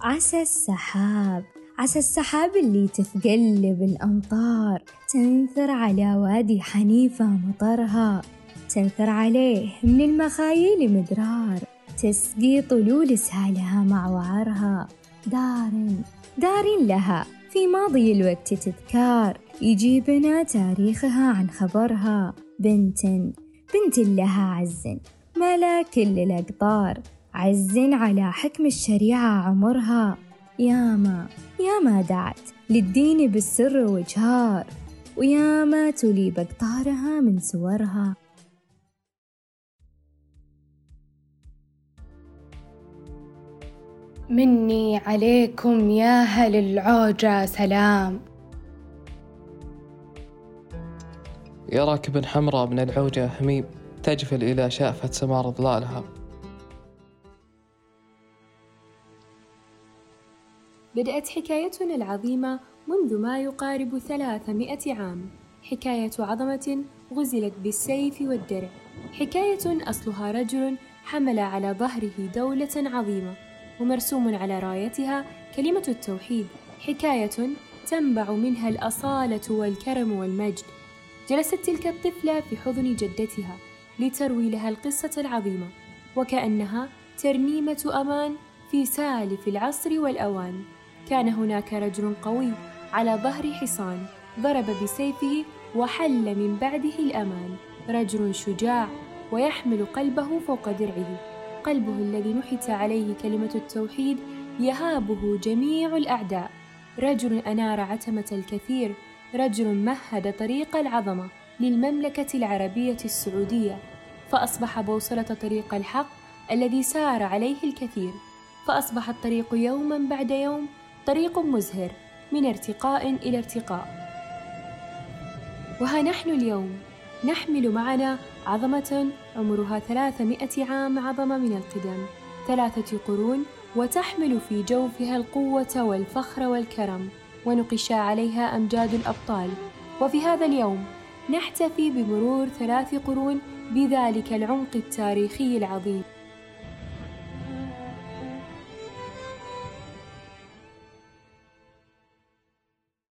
عسى السحاب عسى السحاب اللي تتقلب الأمطار تنثر على وادي حنيفة مطرها تنثر عليه من المخايل مدرار تسقي طلول اسهالها مع وعرها. دار دار لها في ماضي الوقت تذكار. يجيبنا تاريخها عن خبرها. بنت بنت لها عز ما كل الأقطار عز على حكم الشريعة عمرها. ياما ياما دعت للدين بالسر وجهار وياما تلي بقطارها من سورها. مني عليكم يا أهل العوجة سلام. يا راكب حمراء من العوجة هميم تجفل إلى شأفة سمار ظلالها. بدأت حكايتنا العظيمة منذ ما يقارب ثلاثمائة عام. حكاية عظمة غزلت بالسيف والدرع. حكاية أصلها رجل حمل على ظهره دولة عظيمة ومرسوم على رايتها كلمة التوحيد. حكاية تنبع منها الأصالة والكرم والمجد. جلست تلك الطفلة في حضن جدتها لتروي لها القصة العظيمة وكأنها ترنيمة أمان في سالف العصر والأوان. كان هناك رجل قوي على ظهر حصان ضرب بسيفه وحل من بعده الأمان. رجل شجاع ويحمل قلبه فوق درعه. قلبه الذي نحت عليه كلمة التوحيد يهابه جميع الأعداء. رجل أنار عتمة الكثير رجل مهد طريق العظمة للمملكة العربية السعودية فأصبح بوصلة طريق الحق الذي سار عليه الكثير. فأصبح الطريق يوما بعد يوم طريق مزهر من ارتقاء إلى ارتقاء. وها نحن اليوم؟ نحمل معنا عظمة عمرها ثلاثمائة عام عظمة من القدم ثلاثة قرون وتحمل في جوفها القوة والفخر والكرم. ونقش عليها أمجاد الأبطال. وفي هذا اليوم نحتفي بمرور ثلاث قرون بذلك العمق التاريخي العظيم.